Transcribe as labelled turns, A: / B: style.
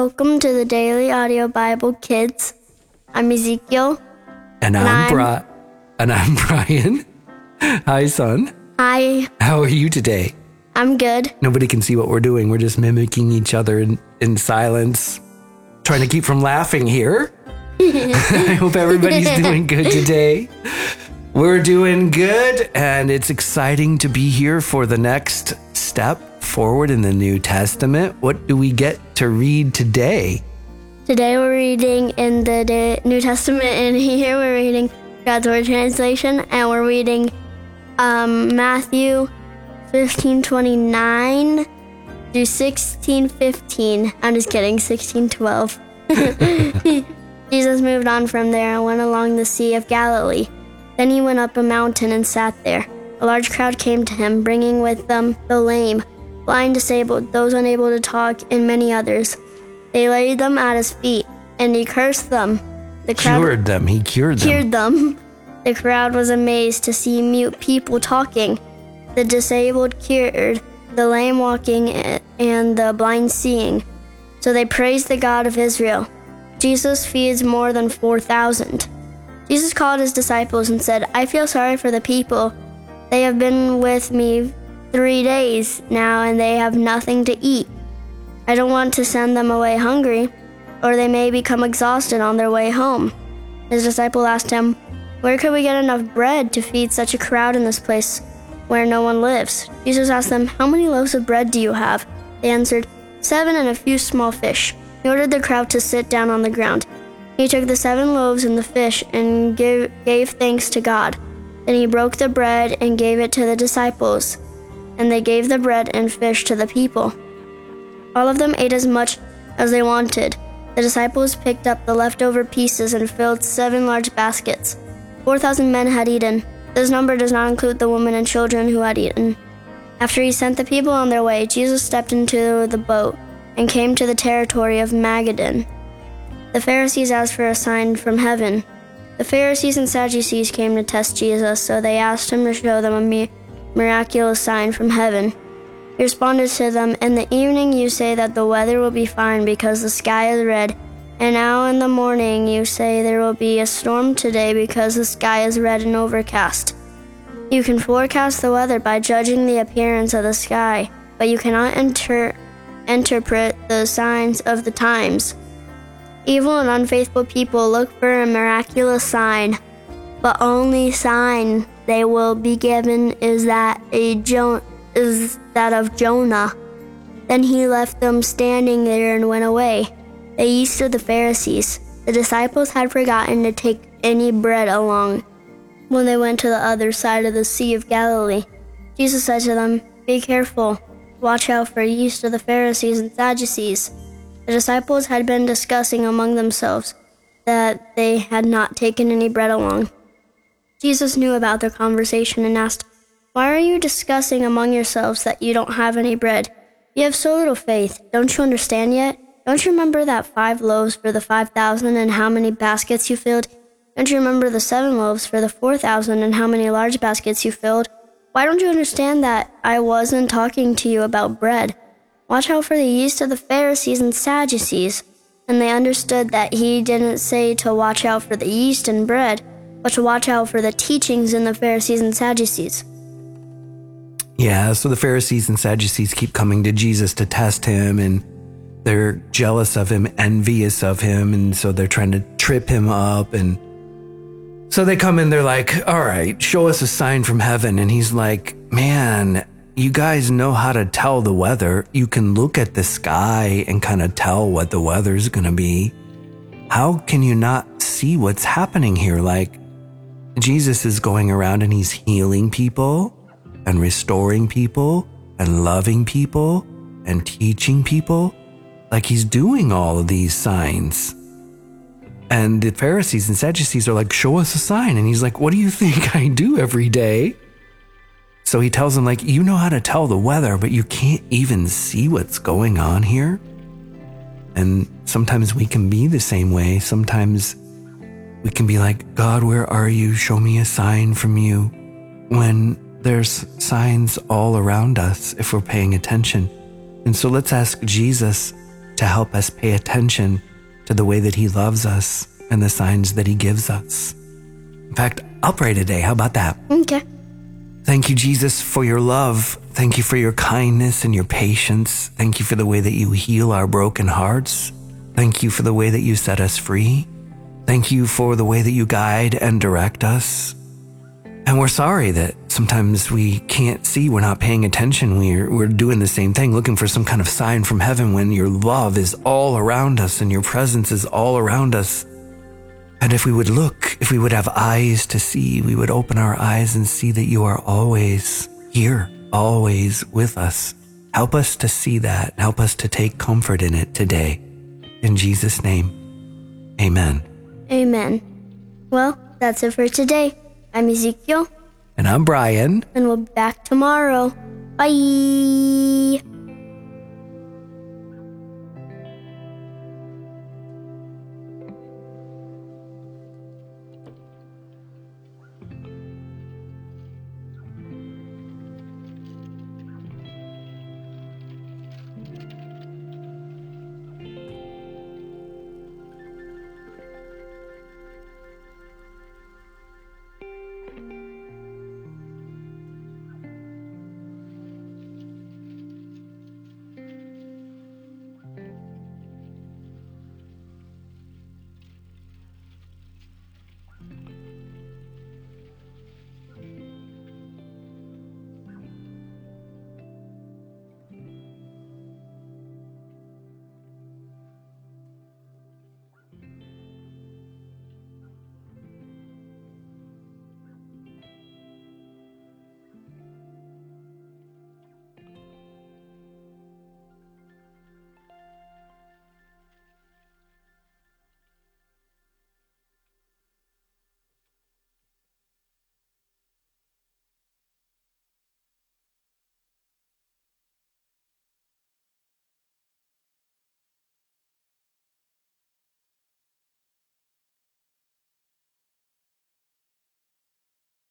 A: Welcome to the Daily Audio Bible Kids. I'm Ezekiel.
B: And I'm,
A: I'm-
B: Bri- and I'm Brian. Hi, son.
A: Hi,
B: How are you today?
A: I'm good.
B: Nobody can see what we're doing. We're just mimicking each other in, in silence, trying to keep from laughing here. I hope everybody's doing good today. We're doing good, and it's exciting to be here for the next step forward in the New Testament. What do we get to read today?
A: Today we're reading in the New Testament, and here we're reading God's Word translation, and we're reading um, Matthew 15:29 through 16:15. I'm just kidding, 16:12. Jesus moved on from there and went along the Sea of Galilee. Then he went up a mountain and sat there. A large crowd came to him, bringing with them the lame, blind, disabled, those unable to talk, and many others. They laid them at his feet, and he cursed them. The crowd
B: Cured them. He cured them.
A: cured them. The crowd was amazed to see mute people talking, the disabled cured, the lame walking, and the blind seeing. So they praised the God of Israel. Jesus feeds more than 4,000. Jesus called his disciples and said, I feel sorry for the people. They have been with me three days now, and they have nothing to eat. I don't want to send them away hungry, or they may become exhausted on their way home. His disciple asked him, Where could we get enough bread to feed such a crowd in this place where no one lives? Jesus asked them, How many loaves of bread do you have? They answered, Seven and a few small fish. He ordered the crowd to sit down on the ground. He took the seven loaves and the fish and gave thanks to God. Then he broke the bread and gave it to the disciples, and they gave the bread and fish to the people. All of them ate as much as they wanted. The disciples picked up the leftover pieces and filled seven large baskets. Four thousand men had eaten. This number does not include the women and children who had eaten. After he sent the people on their way, Jesus stepped into the boat and came to the territory of Magadan. The Pharisees asked for a sign from heaven. The Pharisees and Sadducees came to test Jesus, so they asked him to show them a mi- miraculous sign from heaven. He responded to them, In the evening you say that the weather will be fine because the sky is red, and now in the morning you say there will be a storm today because the sky is red and overcast. You can forecast the weather by judging the appearance of the sky, but you cannot inter- interpret the signs of the times. Evil and unfaithful people look for a miraculous sign, but only sign they will be given is that a jo- is that of Jonah. Then he left them standing there and went away. The yeast of the Pharisees. The disciples had forgotten to take any bread along when they went to the other side of the Sea of Galilee. Jesus said to them, Be careful. Watch out for yeast of the Pharisees and Sadducees. The disciples had been discussing among themselves that they had not taken any bread along. Jesus knew about their conversation and asked, Why are you discussing among yourselves that you don't have any bread? You have so little faith. Don't you understand yet? Don't you remember that five loaves for the five thousand and how many baskets you filled? Don't you remember the seven loaves for the four thousand and how many large baskets you filled? Why don't you understand that I wasn't talking to you about bread? Watch out for the yeast of the Pharisees and Sadducees. And they understood that he didn't say to watch out for the yeast and bread, but to watch out for the teachings in the Pharisees and Sadducees.
B: Yeah, so the Pharisees and Sadducees keep coming to Jesus to test him, and they're jealous of him, envious of him, and so they're trying to trip him up. And so they come in, they're like, All right, show us a sign from heaven. And he's like, Man, you guys know how to tell the weather. You can look at the sky and kind of tell what the weather's going to be. How can you not see what's happening here? Like, Jesus is going around and he's healing people and restoring people and loving people and teaching people. Like he's doing all of these signs. And the Pharisees and Sadducees are like, show us a sign. And he's like, what do you think I do every day? So he tells them, like, you know how to tell the weather, but you can't even see what's going on here. And sometimes we can be the same way. Sometimes we can be like, God, where are you? Show me a sign from you. When there's signs all around us if we're paying attention. And so let's ask Jesus to help us pay attention to the way that He loves us and the signs that He gives us. In fact, I'll pray today. How about that?
A: Okay.
B: Thank you, Jesus, for your love. Thank you for your kindness and your patience. Thank you for the way that you heal our broken hearts. Thank you for the way that you set us free. Thank you for the way that you guide and direct us. And we're sorry that sometimes we can't see, we're not paying attention, we're, we're doing the same thing, looking for some kind of sign from heaven when your love is all around us and your presence is all around us. And if we would look, if we would have eyes to see, we would open our eyes and see that you are always here, always with us. Help us to see that. Help us to take comfort in it today. In Jesus' name, amen.
A: Amen. Well, that's it for today. I'm Ezekiel,
B: And I'm Brian.
A: and we'll be back tomorrow. Bye.